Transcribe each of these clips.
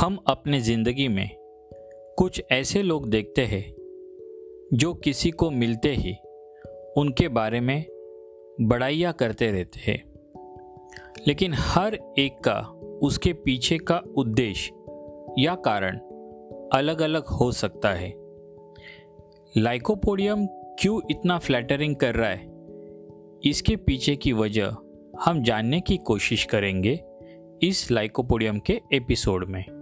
हम अपने ज़िंदगी में कुछ ऐसे लोग देखते हैं जो किसी को मिलते ही उनके बारे में बड़ाइयाँ करते रहते हैं। लेकिन हर एक का, उसके पीछे का उद्देश्य या कारण अलग अलग हो सकता है। लाइकोपोडियम क्यों इतना फ्लैटरिंग कर रहा है? इसके पीछे की वजह हम जानने की कोशिश करेंगे इस लाइकोपोडियम के एपिसोड में।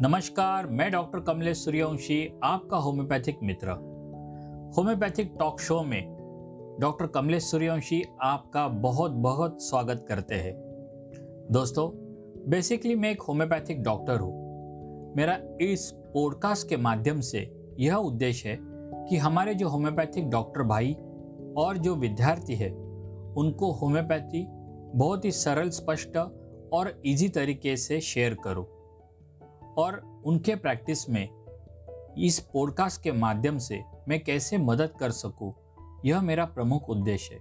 नमस्कार, मैं डॉक्टर कमलेश सूर्यवंशी, आपका होम्योपैथिक मित्र। होम्योपैथिक टॉक शो में डॉक्टर कमलेश सूर्यवंशी आपका बहुत बहुत स्वागत करते हैं। दोस्तों बेसिकली मैं एक होम्योपैथिक डॉक्टर हूँ। मेरा इस पॉडकास्ट के माध्यम से यह उद्देश्य है कि हमारे जो होम्योपैथिक डॉक्टर भाई और जो विद्यार्थी है, उनको होम्योपैथी बहुत ही सरल, स्पष्ट और इजी तरीके से शेयर करूँ। और उनके प्रैक्टिस में इस पॉडकास्ट के माध्यम से मैं कैसे मदद कर सकूँ, यह मेरा प्रमुख उद्देश्य है।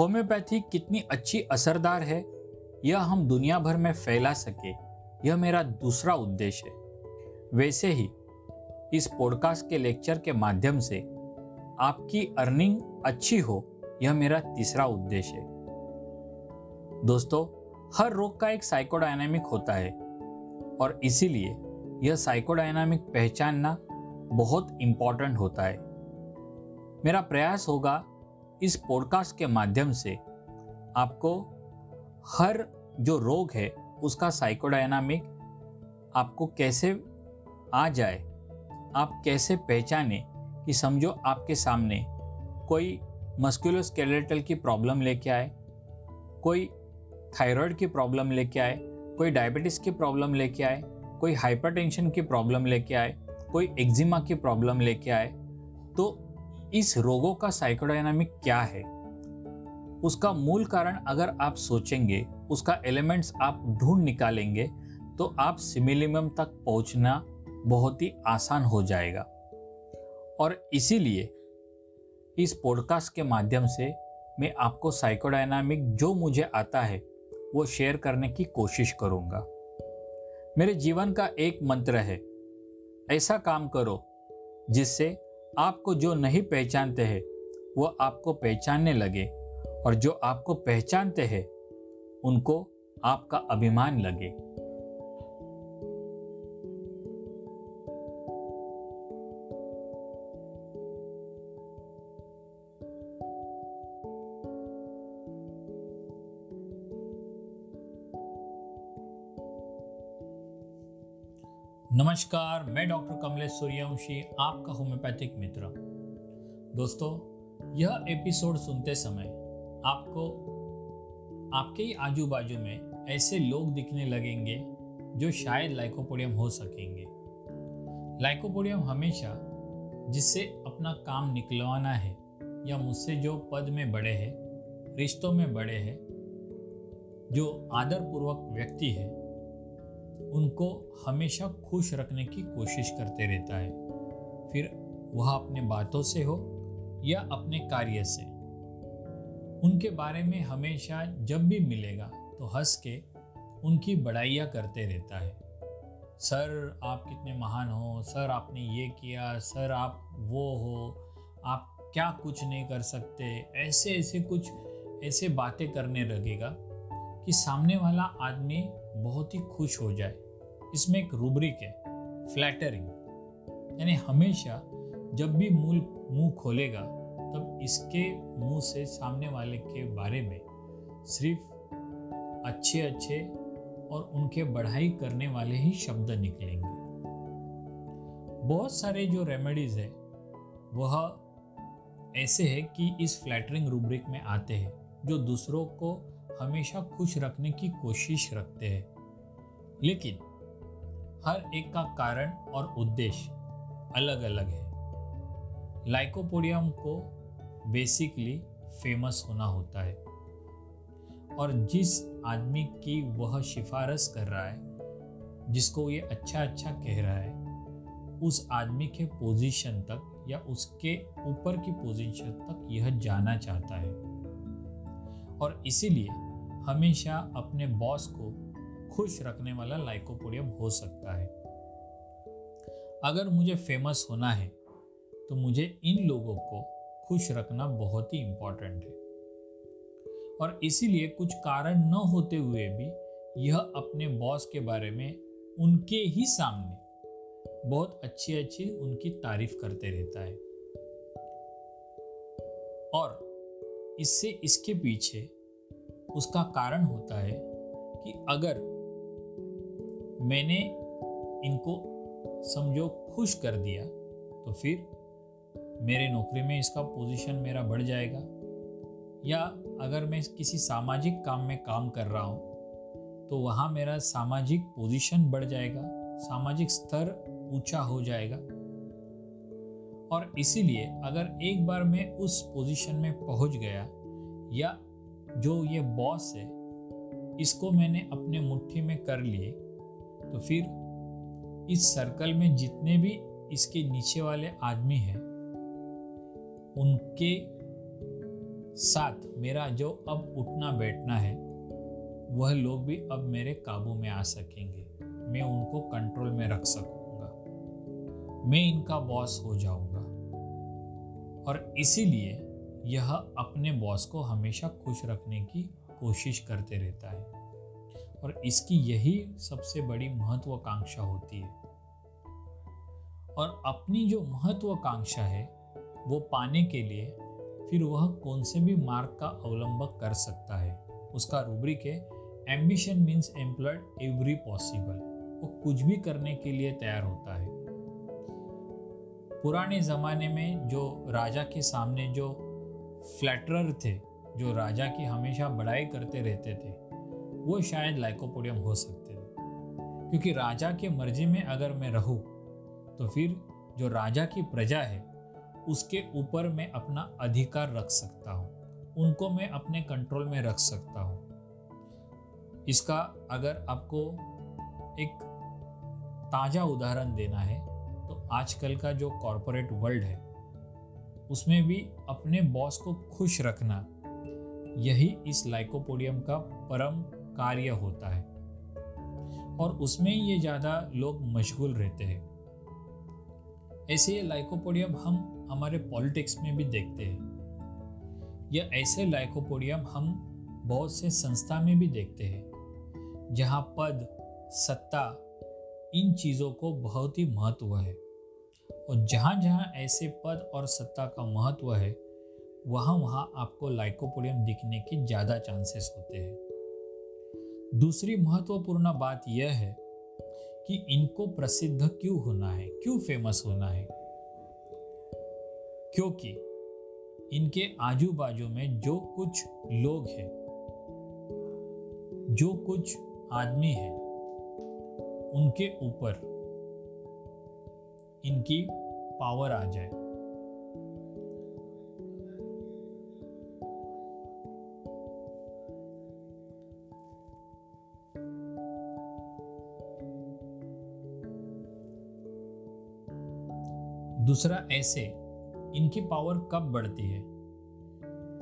होम्योपैथी कितनी अच्छी असरदार है, यह हम दुनिया भर में फैला सके, यह मेरा दूसरा उद्देश्य है। वैसे ही, इस पॉडकास्ट के लेक्चर के माध्यम से आपकी अर्निंग अच्छी हो, यह मेरा तीसरा उद्देश्य है। दोस्तों, हर रोग का एक साइकोडायनामिक होता है। और इसीलिए यह साइकोडायनामिक पहचानना बहुत इंपॉर्टेंट होता है। मेरा प्रयास होगा इस पॉडकास्ट के माध्यम से आपको हर जो रोग है, उसका साइकोडायनामिक आपको कैसे आ जाए, आप कैसे पहचाने कि समझो आपके सामने कोई मस्कुलोस्केलेटल की प्रॉब्लम लेके आए, कोई थायराइड की प्रॉब्लम लेके आए कोई डायबिटीज़ की प्रॉब्लम लेके आए, कोई हाइपरटेंशन की प्रॉब्लम लेके आए, कोई एक्जिमा की प्रॉब्लम लेके आए तो इस रोगों का साइकोडायनामिक क्या है? उसका मूल कारण अगर आप सोचेंगे, उसका एलिमेंट्स आप ढूंढ निकालेंगे तो आप सिमिलिमम तक पहुँचना बहुत ही आसान हो जाएगा। और इसीलिए इस पॉडकास्ट के माध्यम से मैं आपको साइकोडायनामिक जो मुझे आता है वो शेयर करने की कोशिश करूँगा। मेरे जीवन का एक मंत्र है, ऐसा काम करो, जिससे आपको जो नहीं पहचानते हैं, वो आपको पहचानने लगे, और जो आपको पहचानते हैं, उनको आपका अभिमान लगे। नमस्कार, मैं डॉक्टर कमलेश सूर्यवंशी, आपका होम्योपैथिक मित्र। दोस्तों, यह एपिसोड सुनते समय आपको, आपके ही आजू बाजू में ऐसे लोग दिखने लगेंगे जो शायद लाइकोपोडियम हो सकेंगे। लाइकोपोडियम हमेशा जिससे अपना काम निकलवाना है या मुझसे जो पद में बड़े हैं, रिश्तों में बड़े हैं, जो आदरपूर्वक व्यक्ति है उनको हमेशा खुश रखने की कोशिश करते रहता है। फिर वह अपने बातों से हो या अपने कार्य से। उनके बारे में हमेशा जब भी मिलेगा तो हंस के उनकी बड़ाइयाँ करते रहता है। सर, आप कितने महान हो, सर, आपने ये किया, सर, आप वो हो, आप क्या कुछ नहीं कर सकते, ऐसे ऐसे कुछ, ऐसे बातें करने लगेगा कि सामने वाला आदमी बहुत ही खुश हो जाए। इसमें एक रूब्रिक है फ्लैटरिंग यानी हमेशा जब भी मूल, मुँह खोलेगा, तब इसके मुँह से सामने वाले के बारे में सिर्फ़ अच्छे अच्छे और उनके बढ़ाई करने वाले ही शब्द निकलेंगे। बहुत सारे जो रेमेडीज है, वह ऐसे है कि इस फ्लैटरिंग रूब्रिक में आते हैं, जो दूसरों को हमेशा खुश रखने की कोशिश रखते हैं। लेकिन हर एक का कारण और उद्देश्य अलग अलग है। लाइकोपोडियम को बेसिकली फ़ेमस होना होता है। और जिस आदमी की वह सिफारिश कर रहा है, जिसको ये अच्छा अच्छा कह रहा है, उस आदमी के पोजीशन तक या उसके ऊपर की पोजीशन तक यह जाना चाहता है। और इसीलिए हमेशा अपने बॉस को खुश रखने वाला लाइकोपोडियम हो सकता है। अगर मुझे फ़ेमस होना है तो मुझे इन लोगों को खुश रखना बहुत ही इम्पोर्टेंट है। और इसीलिए कुछ कारण न होते हुए भी यह अपने बॉस के बारे में उनके ही सामने बहुत अच्छी अच्छी उनकी तारीफ़ करते रहता है। और इससे इसके पीछे उसका कारण होता है कि अगर मैंने इनको समझो खुश कर दिया तो फिर मेरे नौकरी में इसका पोजीशन मेरा बढ़ जाएगा। या अगर मैं किसी सामाजिक काम में काम कर रहा हूँ तो वहाँ मेरा सामाजिक पोजीशन बढ़ जाएगा, सामाजिक स्तर ऊँचा हो जाएगा। और इसीलिए अगर एक बार मैं उस पोजीशन में पहुँच गया, या जो ये बॉस है, इसको मैंने अपने मुट्ठी में कर लिए तो फिर इस सर्कल में जितने भी इसके नीचे वाले आदमी हैं, उनके साथ मेरा जो अब उठना बैठना है, वह लोग भी अब मेरे काबू में आ सकेंगे। मैं उनको कंट्रोल में रख सकूँगा। मैं इनका बॉस हो जाऊँगा। और इसीलिए यह अपने बॉस को हमेशा खुश रखने की कोशिश करते रहता है। और इसकी यही सबसे बड़ी महत्वाकांक्षा होती है। और अपनी जो महत्वाकांक्षा है, वो पाने के लिए फिर वह कौन से भी मार्ग का अवलंबन कर सकता है, उसका रूब्रिक है ambition means employed every possible वो कुछ भी करने के लिए तैयार होता है। पुराने ज़माने में जो राजा के सामने जो फ्लैटरर थे, जो राजा की हमेशा बड़ाई करते रहते थे वो शायद लाइकोपोडियम हो सकते हैं। क्योंकि राजा के मर्ज़ी में अगर मैं रहूँ तो फिर जो राजा की प्रजा है, उसके ऊपर मैं अपना अधिकार रख सकता हूँ। उनको मैं अपने कंट्रोल में रख सकता हूँ। इसका अगर आपको एक ताज़ा उदाहरण देना है तो आजकल का जो कॉरपोरेट वर्ल्ड है, उसमें भी अपने बॉस को खुश रखना, यही इस लाइकोपोडियम का परम कार्य होता है। और उसमें ये ज़्यादा लोग मशगूल रहते हैं। ऐसे ये लाइकोपोडियम हम हमारे पॉलिटिक्स में भी देखते हैं। या ऐसे लाइकोपोडियम हम बहुत से संस्था में भी देखते हैं, जहाँ पद, सत्ता, इन चीज़ों को बहुत ही महत्व है। और जहाँ जहाँ ऐसे पद और सत्ता का महत्व है वहाँ वहाँ आपको लाइकोपोडियम दिखने के ज़्यादा चांसेस होते हैं। दूसरी महत्वपूर्ण बात यह है कि इनको प्रसिद्ध क्यों होना है? क्यों फ़ेमस होना है? क्योंकि इनके आजू बाजू में जो कुछ लोग हैं, जो कुछ आदमी हैं, उनके ऊपर इनकी पावर आ जाए। दूसरा ऐसे, इनकी पावर कब बढ़ती है?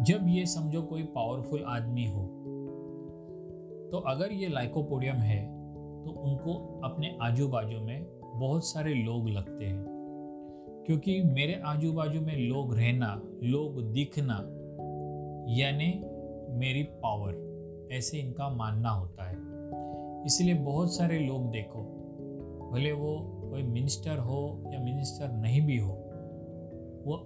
जब ये समझो कोई पावरफुल आदमी हो। तो अगर ये लाइकोपोडियम है तो उनको अपने आजू बाजू में बहुत सारे लोग लगते हैं। क्योंकि मेरे आजू बाजू में लोग रहना, लोग दिखना, यानी मेरी पावर ऐसे इनका मानना होता है। इसलिए बहुत सारे लोग देखो, भले वो कोई मिनिस्टर हो या मिनिस्टर नहीं भी हो, वो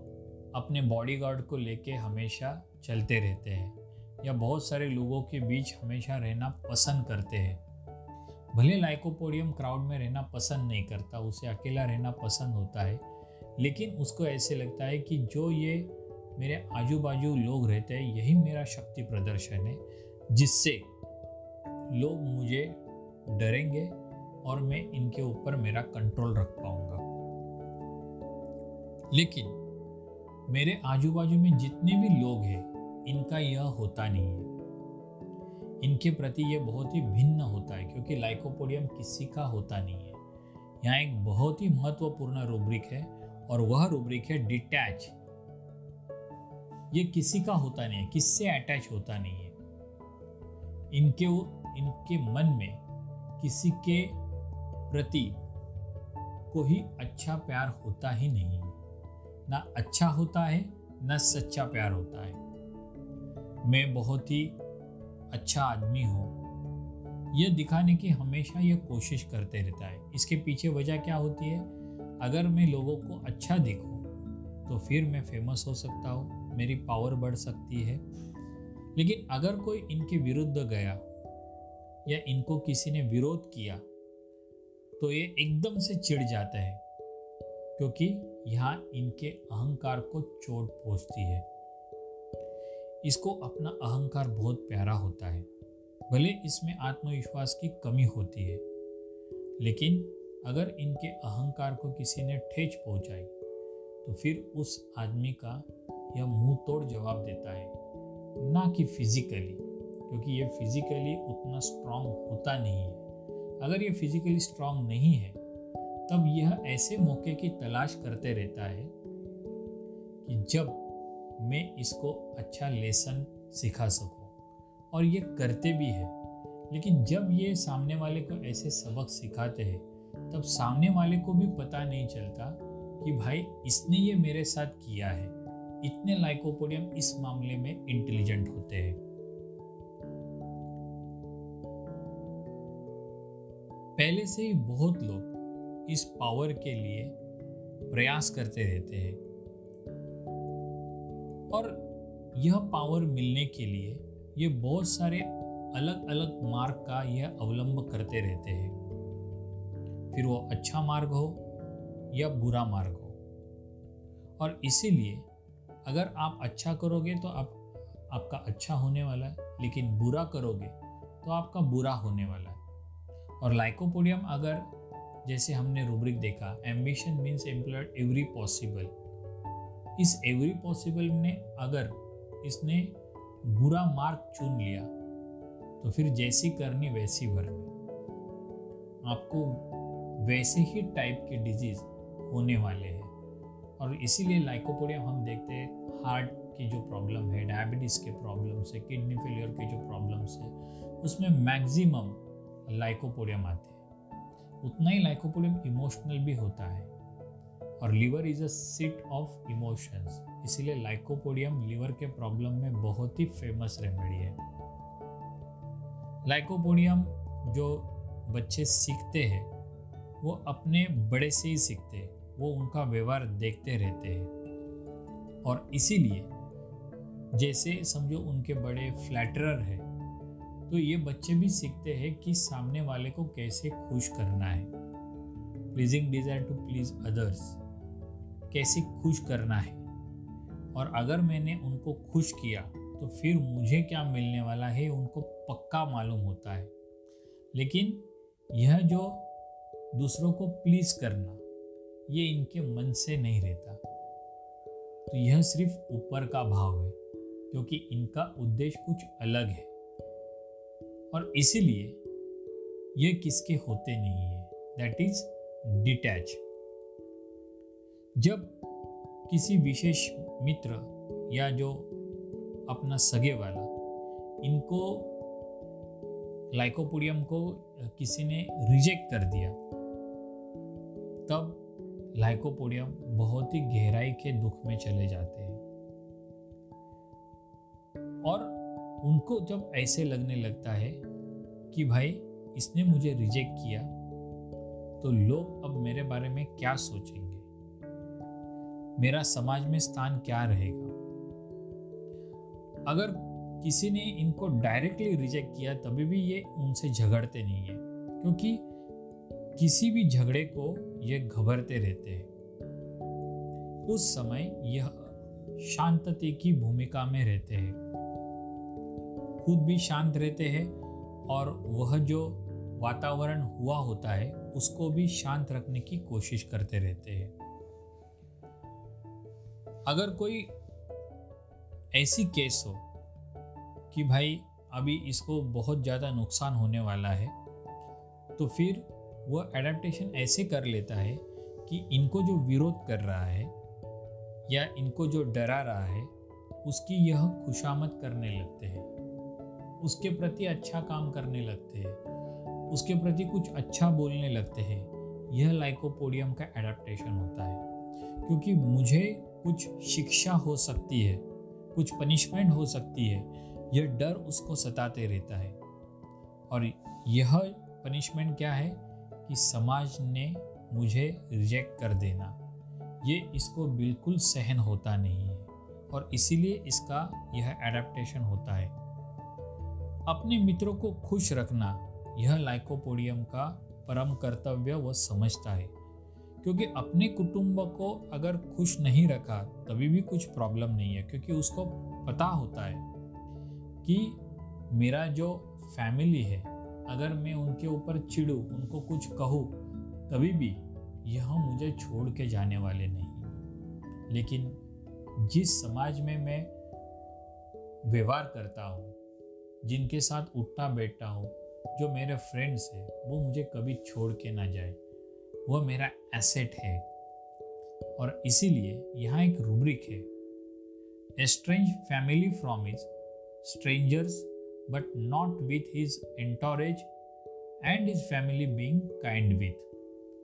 अपने बॉडीगार्ड को लेके हमेशा चलते रहते हैं या बहुत सारे लोगों के बीच हमेशा रहना पसंद करते हैं। भले लाइकोपोडियम क्राउड में रहना पसंद नहीं करता, उसे अकेला रहना पसंद होता है, लेकिन उसको ऐसे लगता है कि जो ये मेरे आजू बाजू लोग रहते हैं, यही मेरा शक्ति प्रदर्शन है, जिससे लोग मुझे डरेंगे और मैं इनके ऊपर मेरा कंट्रोल रख पाऊँगा। लेकिन मेरे आजू बाजू में जितने भी लोग हैं, इनका यह होता नहीं है। इनके प्रति यह बहुत ही भिन्न होता है, क्योंकि लाइकोपोडियम किसी का होता नहीं है। यहाँ एक बहुत ही महत्वपूर्ण रूब्रिक है, और वह रूब्रिक है डिटैच ये किसी का होता नहीं है, किससे अटैच होता नहीं है। इनके इनके मन में किसी के प्रति कोई अच्छा प्यार होता ही नहीं। है ना अच्छा होता है, ना सच्चा प्यार होता है। मैं बहुत ही अच्छा आदमी हूँ। यह दिखाने की हमेशा यह कोशिश करते रहता है। इसके पीछे वजह क्या होती है? अगर मैं लोगों को अच्छा दिखूं तो फिर मैं फ़ेमस हो सकता हूँ, मेरी पावर बढ़ सकती है। लेकिन अगर कोई इनके विरुद्ध गया या इनको किसी ने विरोध किया तो ये एकदम से चिढ़ जाता है, क्योंकि यहाँ इनके अहंकार को चोट पहुँचती है। इसको अपना अहंकार बहुत प्यारा होता है, भले इसमें आत्मविश्वास की कमी होती है, लेकिन अगर इनके अहंकार को किसी ने ठेच पहुंचाई तो फिर उस आदमी का यह मुँह तोड़ जवाब देता है, ना कि फिजिकली क्योंकि ये फिजिकली उतना स्ट्रांग होता नहीं है। अगर ये फिजिकली स्ट्रांग नहीं है, तब यह ऐसे मौके की तलाश करते रहता है कि जब मैं इसको अच्छा लेसन सिखा सकूँ। और ये करते भी है, लेकिन जब ये सामने वाले को ऐसे सबक सिखाते हैं, तब सामने वाले को भी पता नहीं चलता कि भाई, इसने ये मेरे साथ किया है। इतने लाइकोपोडियम इस मामले में इंटेलिजेंट होते हैं। पहले से ही बहुत लोग इस पावर के लिए प्रयास करते रहते हैं। और यह पावर मिलने के लिए ये बहुत सारे अलग अलग मार्ग का यह अवलंब करते रहते हैं। फिर वो अच्छा मार्ग हो या बुरा मार्ग हो। और इसीलिए अगर आप अच्छा करोगे तो आप, आपका अच्छा होने वाला है, लेकिन बुरा करोगे तो आपका बुरा होने वाला है। और लाइकोपोडियम अगर जैसे हमने रूब्रिक देखा ambition means employed every possible इस एवरी पॉसिबल ने अगर इसने बुरा मार्ग चुन लिया तो फिर जैसी करनी वैसी भरनी। आपको वैसे ही टाइप के डिज़ीज़ होने वाले हैं। और इसीलिए लाइकोपोडियम हम देखते हैं हार्ट की जो प्रॉब्लम है डायबिटीज़ के प्रॉब्लम्स है किडनी फेलियर के जो प्रॉब्लम्स है, उसमें मैक्सिमम लाइकोपोडियम आते हैं। उतना ही लाइकोपोडियम इमोशनल भी होता है। और liver is a seat of emotions, इसीलिए लाइकोपोडियम लीवर के प्रॉब्लम में बहुत ही फ़ेमस रेमेडी है। लाइकोपोडियम जो बच्चे सीखते हैं, वो अपने बड़े से ही सीखते हैं, वो उनका व्यवहार देखते रहते हैं। और इसीलिए जैसे समझो उनके बड़े फ्लैटरर है तो ये बच्चे भी सीखते हैं कि सामने वाले को कैसे खुश करना है। Pleasing desire to please others कैसे खुश करना है। और अगर मैंने उनको खुश किया तो फिर मुझे क्या मिलने वाला है, उनको पक्का मालूम होता है। लेकिन यह जो दूसरों को प्लीज़ करना, ये इनके मन से नहीं रहता। तो यह सिर्फ़ ऊपर का भाव है, क्योंकि इनका उद्देश्य कुछ अलग है। और इसीलिए ये किसके होते नहीं है? दैट इज़ डिटैच जब किसी विशेष मित्र या जो अपना सगे वाला, इनको लाइकोपोडियम को किसी ने रिजेक्ट कर दिया, तब लाइकोपोडियम बहुत ही गहराई के दुख में चले जाते हैं। उनको जब ऐसे लगने लगता है कि भाई, इसने मुझे रिजेक्ट किया तो लोग अब मेरे बारे में क्या सोचेंगे? मेरा समाज में स्थान क्या रहेगा? अगर किसी ने इनको डायरेक्टली रिजेक्ट किया, तभी भी ये उनसे झगड़ते नहीं है, क्योंकि किसी भी झगड़े को ये घबरते रहते हैं। उस समय यह शांतते की भूमिका में रहते हैं। खुद भी शांत रहते हैं और वह जो वातावरण हुआ होता है, उसको भी शांत रखने की कोशिश करते रहते हैं। अगर कोई ऐसी केस हो कि भाई अभी इसको बहुत ज़्यादा नुकसान होने वाला है तो फिर वह एडेप्टेशन ऐसे कर लेता है कि इनको जो विरोध कर रहा है या इनको जो डरा रहा है, उसकी यह खुशामद करने लगते हैं। उसके प्रति अच्छा काम करने लगते हैं। उसके प्रति कुछ अच्छा बोलने लगते हैं। यह लाइकोपोडियम का एडाप्टेशन होता है। क्योंकि मुझे कुछ शिक्षा हो सकती है, कुछ पनिशमेंट हो सकती है, यह डर उसको सताते रहता है। और यह पनिशमेंट क्या है? कि समाज ने मुझे रिजेक्ट कर देना। ये इसको बिल्कुल सहन होता नहीं है। और इसीलिए इसका यह एडेप्टेशन होता है। अपने मित्रों को खुश रखना, यह लाइकोपोडियम का परम कर्तव्य वह समझता है। क्योंकि अपने कुटुंब को अगर खुश नहीं रखा, तभी भी कुछ प्रॉब्लम नहीं है, क्योंकि उसको पता होता है कि मेरा जो फैमिली है, अगर मैं उनके ऊपर चिड़ू उनको कुछ कहूँ, तभी भी यह मुझे छोड़ के जाने वाले नहीं। लेकिन जिस समाज में मैं व्यवहार करता हूँ जिनके साथ उठता बैठता हूँ, जो मेरे फ्रेंड्स है, वो मुझे कभी छोड़ के ना जाए। वह मेरा एसेट है। और इसीलिए यहाँ एक रूब्रिक है। Estrange family from is strangers but not with his entourage and his family being kind with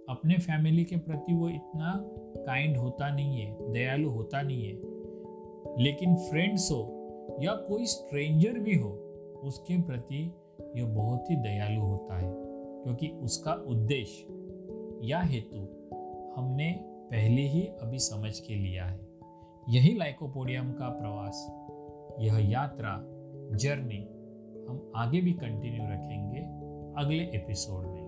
अपने फैमिली के प्रति वो इतना काइंड होता नहीं है, दयालु होता नहीं है। लेकिन फ्रेंड्स हो या कोई स्ट्रेंजर भी हो उसके प्रति यह बहुत ही दयालु होता है, क्योंकि उसका उद्देश्य या हेतु हमने पहले ही अभी समझ के लिया है। यही लाइकोपोडियम का प्रवास, यह यात्रा, जर्नी हम आगे भी कंटिन्यू रखेंगे अगले एपिसोड में।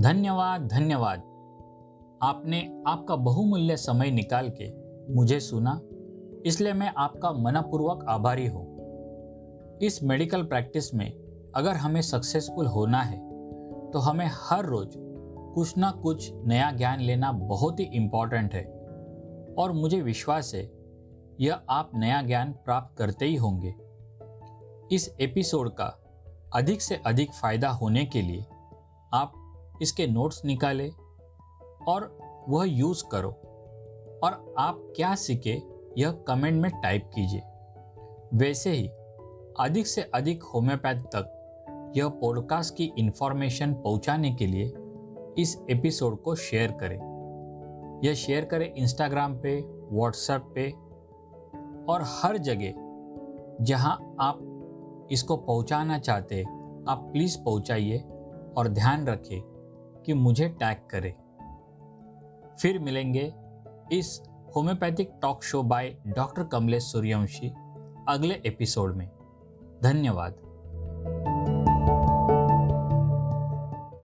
धन्यवाद धन्यवाद। आपने आपका बहुमूल्य समय निकाल के मुझे सुना, इसलिए मैं आपका मनपूर्वक आभारी हूँ। इस मेडिकल प्रैक्टिस में अगर हमें सक्सेसफुल होना है तो हमें हर रोज़ कुछ ना कुछ नया ज्ञान लेना बहुत ही इंपॉर्टेंट है। और मुझे विश्वास है, यह आप नया ज्ञान प्राप्त करते ही होंगे। इस एपिसोड का अधिक से अधिक फ़ायदा होने के लिए आप इसके नोट्स निकालें और वह यूज़ करो। और आप क्या सीखे, यह कमेंट में टाइप कीजिए। वैसे ही, अधिक से अधिक होम्योपैथ तक यह पॉडकास्ट की इंफॉर्मेशन पहुँचाने के लिए इस एपिसोड को शेयर करें। यह शेयर करें इंस्टाग्राम पे व्हाट्सएप पे और हर जगह जहाँ आप इसको पहुंचाना चाहते आप प्लीज़ पहुंचाइए और ध्यान रखें कि मुझे टैग करें। फिर मिलेंगे इस homeopathic talk show by doctor Kamlesh Suryavanshi अगले एपिसोड में। धन्यवाद।